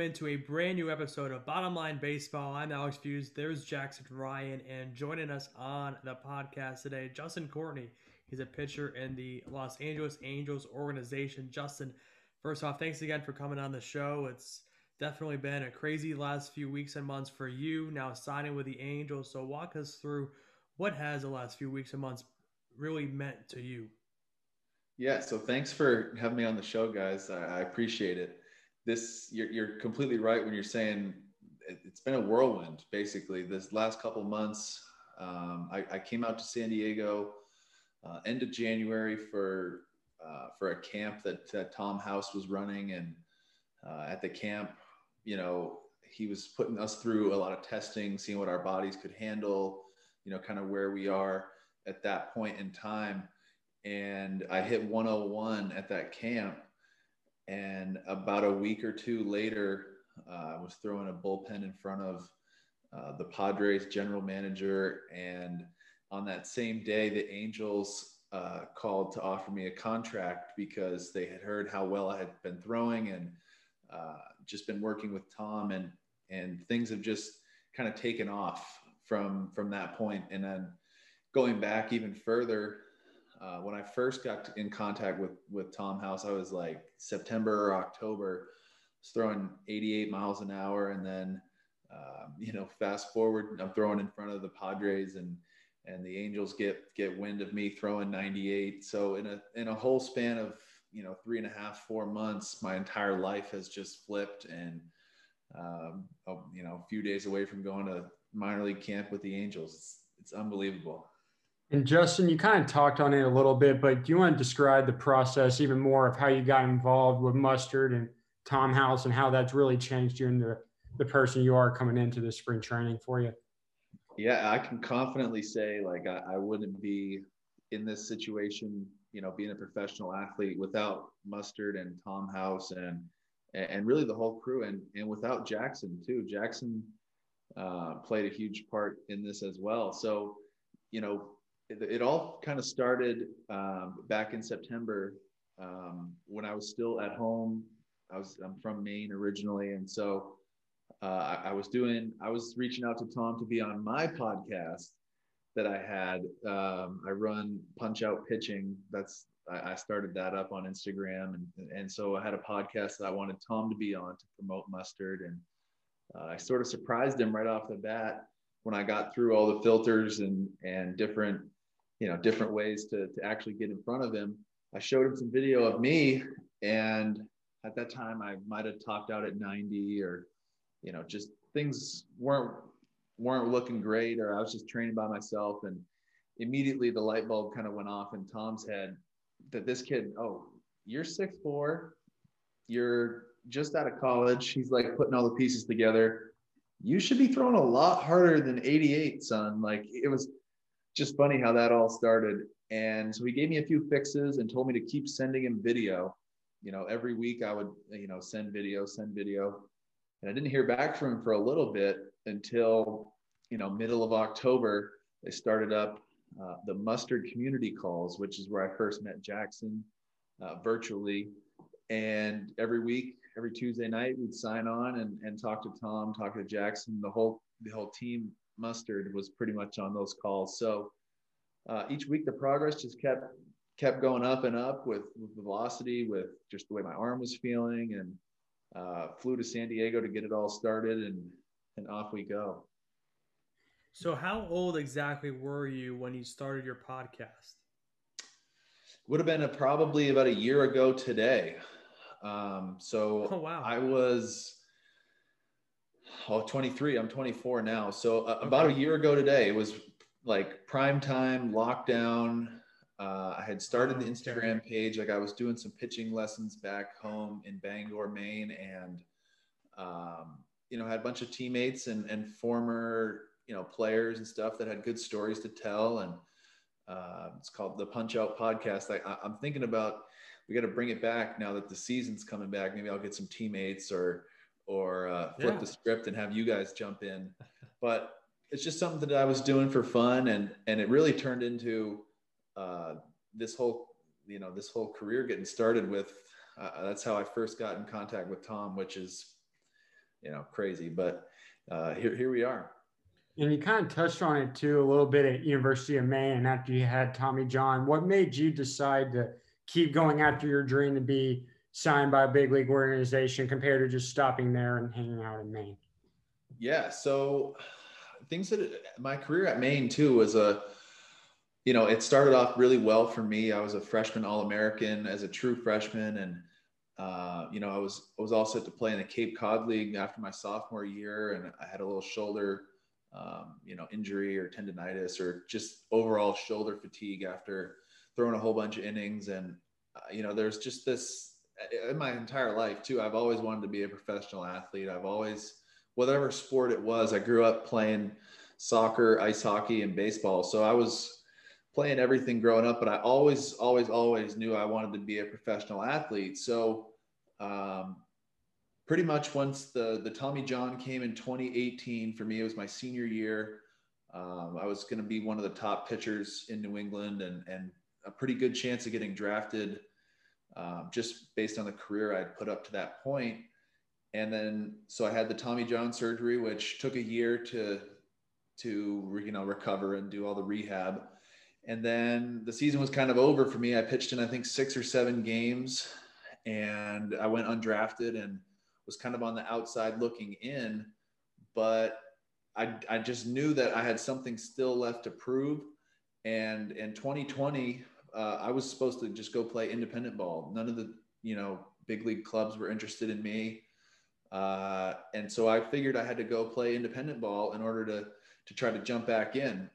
into a brand new episode of Bottom Line Baseball. I'm Alex Fuse. There's Jackson Ryan, and joining us on the podcast today, Justin Courtney. He's a pitcher in the Los Angeles Angels organization. Justin, first off, thanks again for coming on the show. It's definitely been a crazy last few weeks and months for you. Now signing with the Angels. So walk us through what has the last few weeks and months really meant to you. Yeah, so thanks for having me on the show, guys. I, appreciate it this you're, you're completely right when you're saying it's been a whirlwind basically this last couple months. Um, I, I, came out to san diego uh, end of january for uh, for a camp that, that tom house was running. And uh, at the camp you know he was putting us through a lot of testing seeing what our bodies could handle you know kind of where we are at that point in time. And i hit 101 at that camp and about a week or two later, uh, I was throwing a bullpen in front of uh, the Padres general manager. And on that same day, the Angels uh, called to offer me a contract because they had heard how well I had been throwing and uh, just been working with Tom, and and things have just kind of taken off from from that point. And then going back even further, uh, when I first got in contact with with Tom House, I was like September or October, was throwing 88 miles an hour, and then uh, you know, fast forward, I'm throwing in front of the Padres, and and the Angels get get wind of me throwing 98. So in a in a whole span of you know three and a half four months, my entire life has just flipped, and um, you know, a few days away from going to minor league camp with the Angels. It's, it's unbelievable. And Justin, you kind of talked on it a little bit, but do you want to describe the process even more of how you got involved with Mustard and Tom House and how that's really changed you into the person you are coming into the spring training for you? Yeah, I can confidently say like I, I wouldn't be in this situation, you know, being a professional athlete without Mustard and Tom House and and really the whole crew and and without Jackson too. Jackson uh, played a huge part in this as well. So, you know, it, it all kind of started um, back in September um, when I was still at home. I was I'm from Maine originally, and so uh, I, I, was doing I was reaching out to Tom to be on my podcast that I had. Um, I run Punch Out Pitching. That's I, started that up on Instagram, and and so I had a podcast that I wanted Tom to be on to promote Mustard, and uh, I sort of surprised him right off the bat when I got through all the filters and and different you know different ways to, to actually get in front of him. I showed him some video of me and at that time i might have topped out at 90 or you know just things weren't weren't looking great or i was just training by myself. And immediately the light bulb kind of went off in tom's head that this kid oh you're six four you're just out of college. He's like putting all the pieces together. You should be throwing a lot harder than 88 son. Like it was just funny how that all started. And so he gave me a few fixes and told me to keep sending him video. You know, every week I would, you know, send video, send video. And I didn't hear back from him for a little bit until, you know, middle of October. They started up uh, the Mustard Community Calls, which is where I first met Jackson uh, virtually. And every week, every Tuesday night, we'd sign on and, and talk to Tom, talk to Jackson. The whole the whole team Mustard was pretty much on those calls. So uh, each week the progress just kept kept going up and up with, with velocity, with just the way my arm was feeling, and uh, flew to San Diego to get it all started, and and off we go. So, how old exactly were you when you started your podcast? Would have been a, probably about a year ago today. Um, so oh, wow. I was oh 23 i'm 24 now. So uh, about a year ago today it was like prime time lockdown. Uh, i had started the instagram page. Like i was doing some pitching lessons back home in bangor maine and um, you know had a bunch of teammates and, and former you know players and stuff that had good stories to tell. And uh, it's called the punch out podcast. I, i'm thinking about we got to bring it back now that the season's coming back. Maybe i'll get some teammates or or uh, flip yeah. the script and have you guys jump in. But it's just something that I was doing for fun, and and it really turned into uh, this whole you know this whole career getting started with. Uh, that's how I first got in contact with Tom, which is you know, crazy. But uh, here, here we are. And you kind of touched on it too a little bit at University of Maine after you had Tommy John. What made you decide to keep going after your dream to be signed by a big league organization compared to just stopping there and hanging out in Maine? Yeah, so things that my career at Maine too was a you know, it started off really well for me. I was a freshman All American as a true freshman, and uh, you know, I was I was all set to play in the Cape Cod League after my sophomore year, and I had a little shoulder, um, you know, injury or tendonitis or just overall shoulder fatigue after throwing a whole bunch of innings, and uh, you know, there's just this in my entire life too. I've always wanted to be a professional athlete. I've always, whatever sport it was, I grew up playing soccer, ice hockey, and baseball, so I was playing everything growing up, but I always, always, always knew I wanted to be a professional athlete. So, um, pretty much once the the Tommy John came in 2018 for me, it was my senior year. Um, I was going to be one of the top pitchers in New England, and and a pretty good chance of getting drafted, um, just based on the career I'd put up to that point. And then, so I had the Tommy John surgery, which took a year to to you know recover and do all the rehab and then the season was kind of over for me. I pitched in, I think, six or seven games, and I went undrafted and was kind of on the outside looking in. But I, I just knew that I had something still left to prove. And in 2020, uh, I was supposed to just go play independent ball. None of the, you know, big league clubs were interested in me. Uh, and so I figured I had to go play independent ball in order to, to try to jump back in.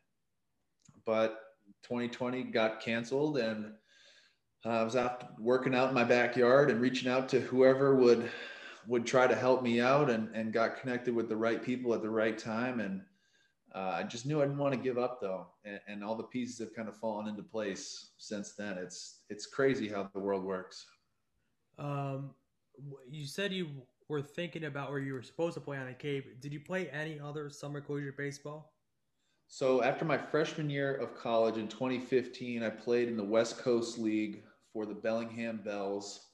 But 2020 got canceled and I was out working out in my backyard and reaching out to whoever would would try to help me out and, and got connected with the right people at the right time. And uh, I just knew I didn't want to give up though. And, and, all the pieces have kind of fallen into place since then. It's, it's crazy how the world works. Um, you said you were thinking about where you were supposed to play on a Cape. Did you play any other summer collegiate baseball? So after my freshman year of college in 2015, I played in the West Coast League for the Bellingham Bells.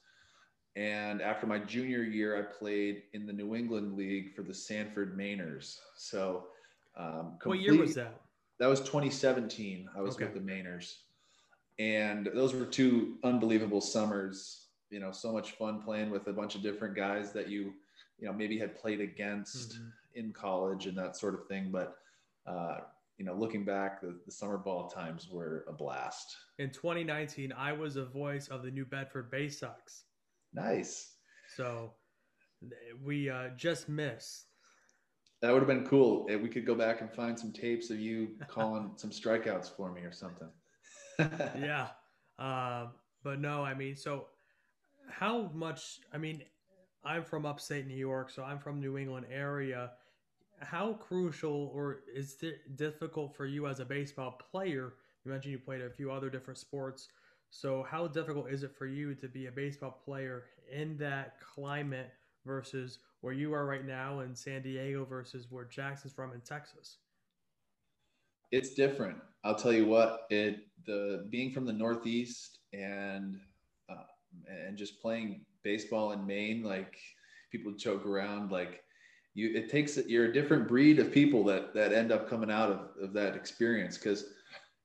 And after my junior year, I played in the New England League for the Sanford Mainers. So, um, complete, what year was that? That was 2017. I was okay. with the Mainers. And those were two unbelievable summers. You know, so much fun playing with a bunch of different guys that you, you know, maybe had played against mm-hmm. in college and that sort of thing. But uh, you know, looking back, the, the summer ball times were a blast. In 2019, I was a voice of the New Bedford Bay Sox. Nice. So we uh, just missed. That would have been cool. We could go back and find some tapes of you calling some strikeouts for me or something. yeah. Uh, but no, I mean, so how much, I mean, I'm from upstate New York, so I'm from New England area how crucial or is it difficult for you as a baseball player? You mentioned you played a few other different sports. So, how difficult is it for you to be a baseball player in that climate versus where you are right now in San Diego versus where Jackson's from in Texas? It's different. I'll tell you what. It the being from the Northeast and uh, and just playing baseball in Maine, like people joke around, like you it takes you're a different breed of people that that end up coming out of, of that experience because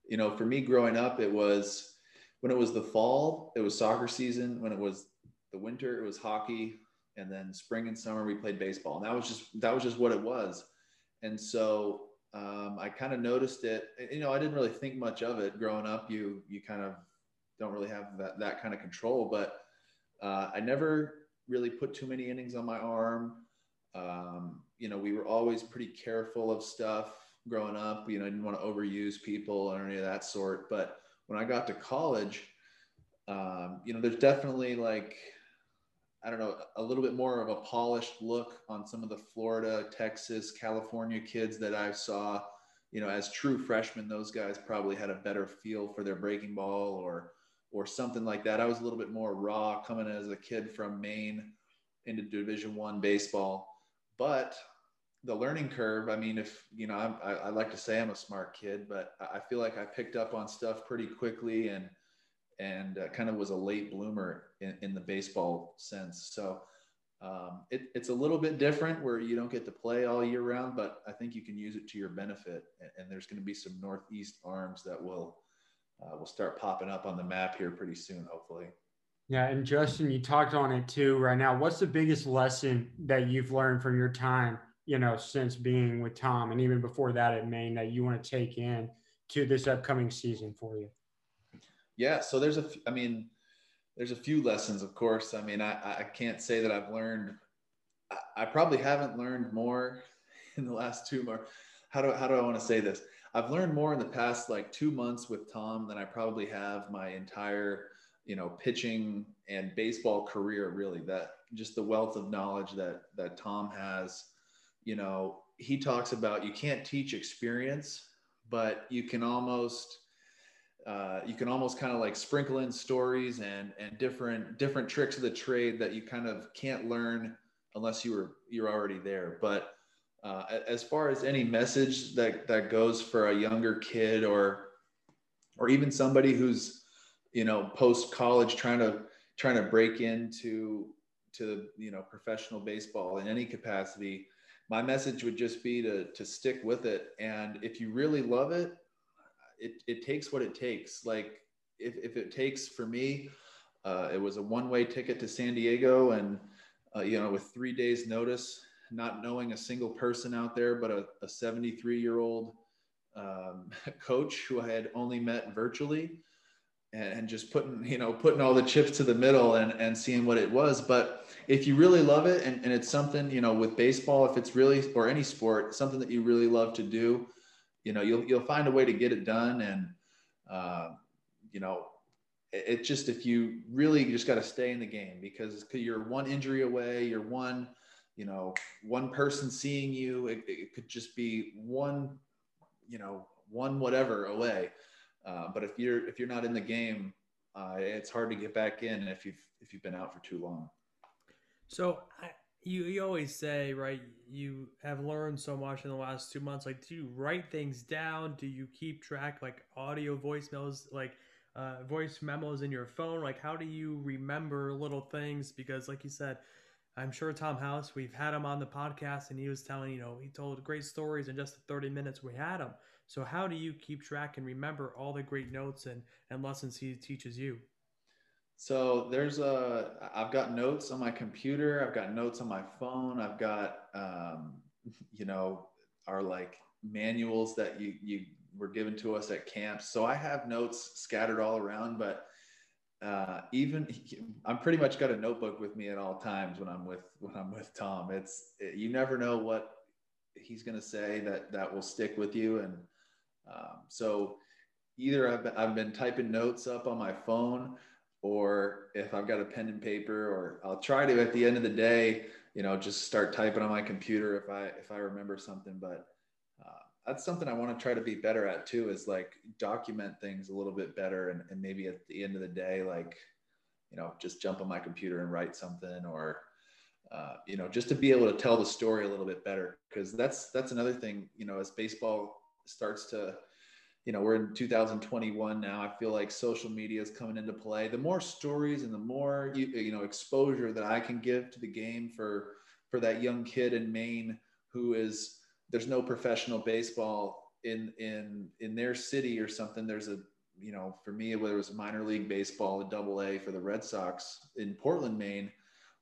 you know for me growing up it was when it was the fall it was soccer season when it was the winter it was hockey and then spring and summer we played baseball. And that was just that was just what it was. And so um, i kind of noticed it. You know i didn't really think much of it growing up. You you kind of don't really have that, that kind of control. But uh, i never really put too many innings on my arm. Um, you know, we were always pretty careful of stuff growing up. You know, I didn't want to overuse people or any of that sort. But when I got to college, um, you know, there's definitely like, I don't know, a little bit more of a polished look on some of the Florida, Texas, California kids that I saw. You know, as true freshmen, those guys probably had a better feel for their breaking ball or or something like that. I was a little bit more raw coming as a kid from Maine into Division One baseball but the learning curve i mean if you know I, I, like to say i'm a smart kid but i feel like i picked up on stuff pretty quickly and and uh, kind of was a late bloomer in, in the baseball sense so um, it, it's a little bit different where you don't get to play all year round, but I think you can use it to your benefit. And, and there's going to be some Northeast arms that will uh, will start popping up on the map here pretty soon, hopefully. Yeah, and Justin, you talked on it too right now. What's the biggest lesson that you've learned from your time, you know, since being with Tom and even before that at Maine that you want to take in to this upcoming season for you? Yeah, so there's a, I mean, there's a few lessons, of course. I mean, I, I can't say that I've learned. I, I probably haven't learned more in the last two more. How do how do I want to say this? I've learned more in the past like two months with Tom than I probably have my entire, you know, pitching and baseball career. Really, that just the wealth of knowledge that that Tom has. You know, he talks about you can't teach experience, but you can almost uh, you can almost kind of like sprinkle in stories and and different different tricks of the trade that you kind of can't learn unless you were you're already there. But uh, as far as any message that that goes for a younger kid or or even somebody who's you know post college trying to trying to break into to you know professional baseball in any capacity my message would just be to to stick with it and if you really love it it, it takes what it takes. Like if, if it takes for me, uh, it was a one-way ticket to San Diego and, uh, you know, with three days notice, not knowing a single person out there, but a, a 73 year old um, coach who I had only met virtually and, and just putting, you know, putting all the chips to the middle and, and seeing what it was. But if you really love it and, and it's something, you know, with baseball, if it's really, or any sport, something that you really love to do, you know you'll you'll find a way to get it done. And uh, you know it, it, just if you really just got to stay in the game because you're one injury away you're one you know one person seeing you it, it could just be one you know one whatever away. Uh, but if you're if you're not in the game uh, it's hard to get back in if you've if you've been out for too long. So you you always say right you have learned so much in the last two months like do you write things down? Do you keep track like audio voicemails like uh, voice memos in your phone? Like how do you remember little things? Because like you said i'm sure tom house we've had him on the podcast and he was telling you know he told great stories in just the 30 minutes we had him. So how do you keep track and remember all the great notes and and lessons he teaches you so there's a, I've got notes on my computer. I've got notes on my phone. I've got, um, you know, our like manuals that you, you were given to us at camps. So I have notes scattered all around, but uh, even I'm pretty much got a notebook with me at all times when I'm with, when I'm with Tom, it's, it, you never know what he's going to say that, that will stick with you. And um, so either I've I've been typing notes up on my phone or if I've got a pen and paper, or I'll try to at the end of the day, you know, just start typing on my computer if I if I remember something. But uh, that's something I want to try to be better at too. Is like document things a little bit better, and, and maybe at the end of the day, like you know, just jump on my computer and write something, or uh, you know, just to be able to tell the story a little bit better. Because that's that's another thing. You know, as baseball starts to you know we're in 2021 now. I feel like social media is coming into play. The more stories and the more you, you know exposure that i can give to the game for for that young kid in maine who is there's no professional baseball in in in their city or something. There's a you know for me whether it was minor league baseball a double a for the red sox in portland maine.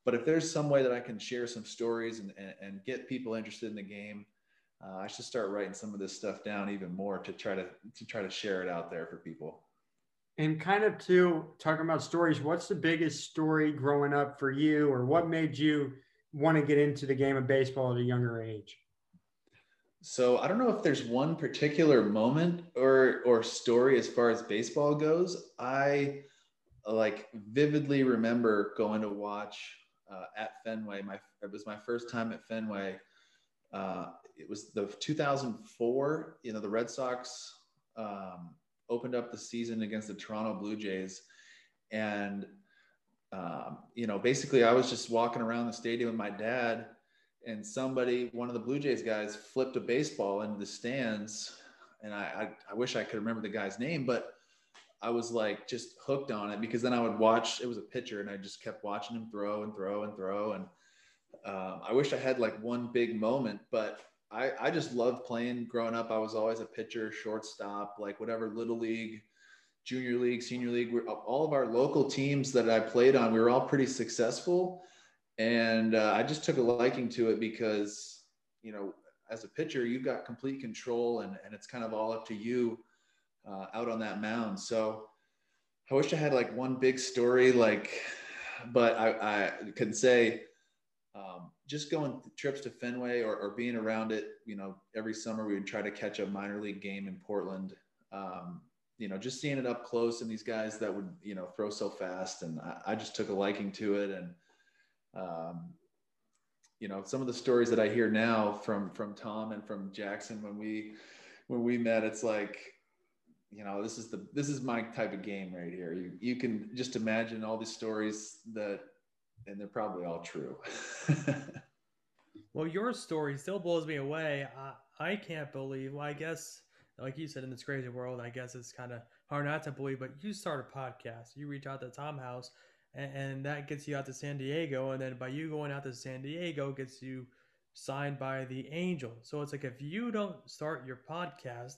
But if there's some way that i can share some stories and, and, and get people interested in the game uh, I should start writing some of this stuff down even more to try to to try to share it out there for people. And kind of to talking about stories, what's the biggest story growing up for you, or what made you want to get into the game of baseball at a younger age? So I don't know if there's one particular moment or or story as far as baseball goes. I like vividly remember going to watch uh, at Fenway. My it was my first time at Fenway. Uh, it was the 2004, you know, the Red Sox um, opened up the season against the Toronto Blue Jays. And, um, you know, basically I was just walking around the stadium with my dad and somebody, one of the Blue Jays guys flipped a baseball into the stands. And I, I, I wish I could remember the guy's name, but I was like just hooked on it because then I would watch, it was a pitcher and I just kept watching him throw and throw and throw. And, um, I wish I had like one big moment, but I, I just loved playing growing up. I was always a pitcher, shortstop, like whatever little league, junior league, senior league. We're, all of our local teams that I played on, we were all pretty successful. And uh, I just took a liking to it because, you know, as a pitcher, you've got complete control and, and it's kind of all up to you uh, out on that mound. So I wish I had like one big story, like, but I, I can say, um, just going trips to Fenway or, or, being around it, you know, every summer we would try to catch a minor league game in Portland. Um, you know, just seeing it up close and these guys that would, you know, throw so fast. And I, I just took a liking to it. And, um, you know, some of the stories that I hear now from, from Tom and from Jackson, when we, when we met, it's like, you know, this is the, this is my type of game right here. You, you can just imagine all these stories that and they're probably all true. well, your story still blows me away. I, I can't believe. Well, I guess, like you said, in this crazy world, I guess it's kind of hard not to believe. But you start a podcast, you reach out to Tom House, and, and that gets you out to San Diego, and then by you going out to San Diego, gets you signed by the Angel. So it's like if you don't start your podcast,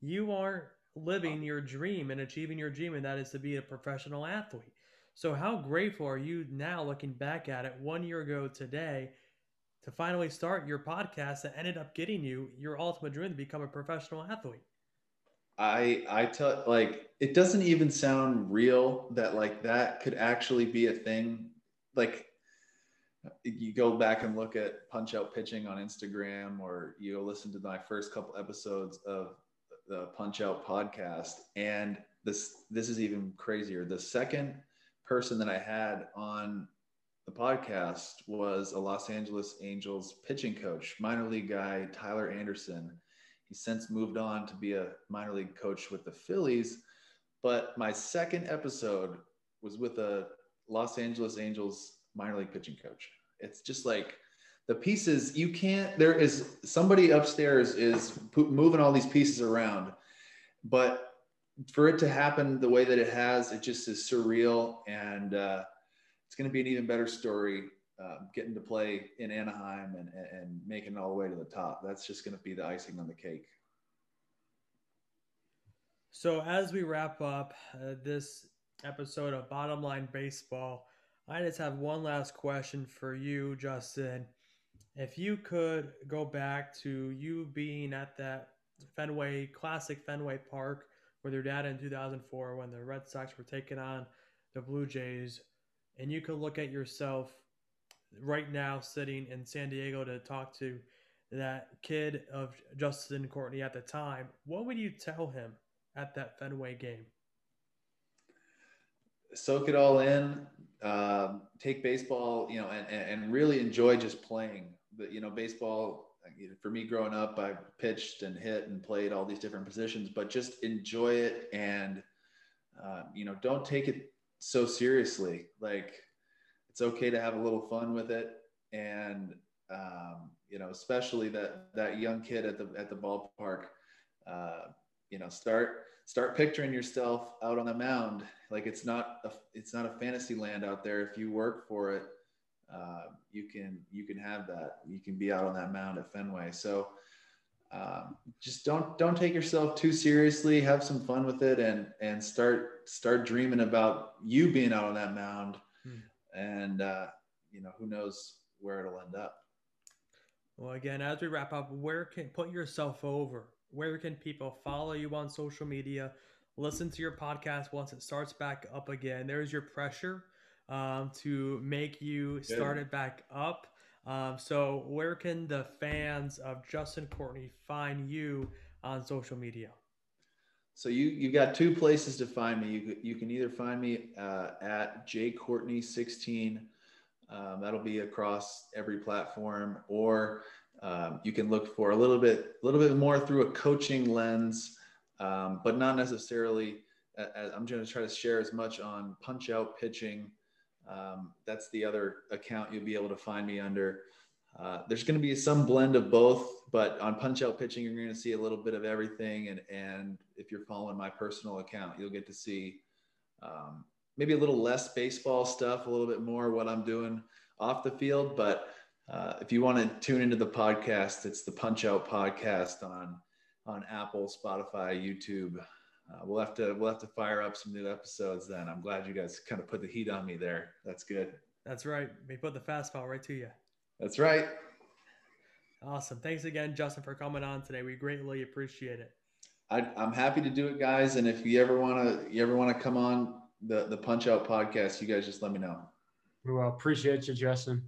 you aren't living your dream and achieving your dream, and that is to be a professional athlete. So, how grateful are you now looking back at it one year ago today to finally start your podcast that ended up getting you your ultimate dream to become a professional athlete? I I tell like it doesn't even sound real that like that could actually be a thing. Like you go back and look at punch out pitching on Instagram or you listen to my first couple episodes of the punch out podcast and this this is even crazier. The second person that I had on the podcast was a Los Angeles Angels pitching coach, minor league guy, Tyler Anderson. He's since moved on to be a minor league coach with the Phillies. But my second episode was with a Los Angeles Angels minor league pitching coach. It's just like the pieces you can't, there is somebody upstairs is moving all these pieces around, but for it to happen the way that it has, it just is surreal, and uh, it's going to be an even better story. Uh, getting to play in Anaheim and, and making it all the way to the top. That's just going to be the icing on the cake. So, as we wrap up uh, this episode of Bottom Line Baseball, I just have one last question for you, Justin. If you could go back to you being at that Fenway, classic Fenway Park, with your dad in 2004 when the Red Sox were taking on the Blue Jays, and you could look at yourself right now sitting in San Diego to talk to that kid of Justin Courtney at the time, what would you tell him at that Fenway game? Soak it all in. Um, take baseball, you know, and, and really enjoy just playing. But you know, baseball for me growing up, I pitched and hit and played all these different positions, but just enjoy it and, uh, you know, don't take it so seriously. Like it's okay to have a little fun with it. And, um, you know, especially that, that young kid at the, at the ballpark, uh, you know, start, start picturing yourself out on the mound. Like it's not, a, it's not a fantasy land out there. If you work for it, uh, you can you can have that. You can be out on that mound at Fenway. So um, just don't don't take yourself too seriously. Have some fun with it, and and start start dreaming about you being out on that mound. Hmm. And uh, you know who knows where it'll end up. Well, again, as we wrap up, where can put yourself over? Where can people follow you on social media? Listen to your podcast once it starts back up again. There's your pressure um, to make you start it back up. Um, so, where can the fans of Justin Courtney find you on social media? So you you've got two places to find me. You you can either find me uh, at jcourtney16. Um, that'll be across every platform, or um, you can look for a little bit a little bit more through a coaching lens, um, but not necessarily. Uh, I'm going to try to share as much on punch out pitching um, that's the other account you'll be able to find me under. Uh, there's going to be some blend of both, but on punch out pitching, you're going to see a little bit of everything. And, and if you're following my personal account, you'll get to see um, maybe a little less baseball stuff, a little bit more what I'm doing off the field. But uh, if you want to tune into the podcast, it's the Punch Out Podcast on on Apple, Spotify, YouTube. Uh, we'll have to we'll have to fire up some new episodes. Then I'm glad you guys kind of put the heat on me there. That's good. That's right. We put the fastball right to you. That's right. Awesome. Thanks again, Justin, for coming on today. We greatly appreciate it. I, am happy to do it, guys. And if you ever want to, you ever want to come on the the Punch Out podcast, you guys just let me know. Well, appreciate you, Justin.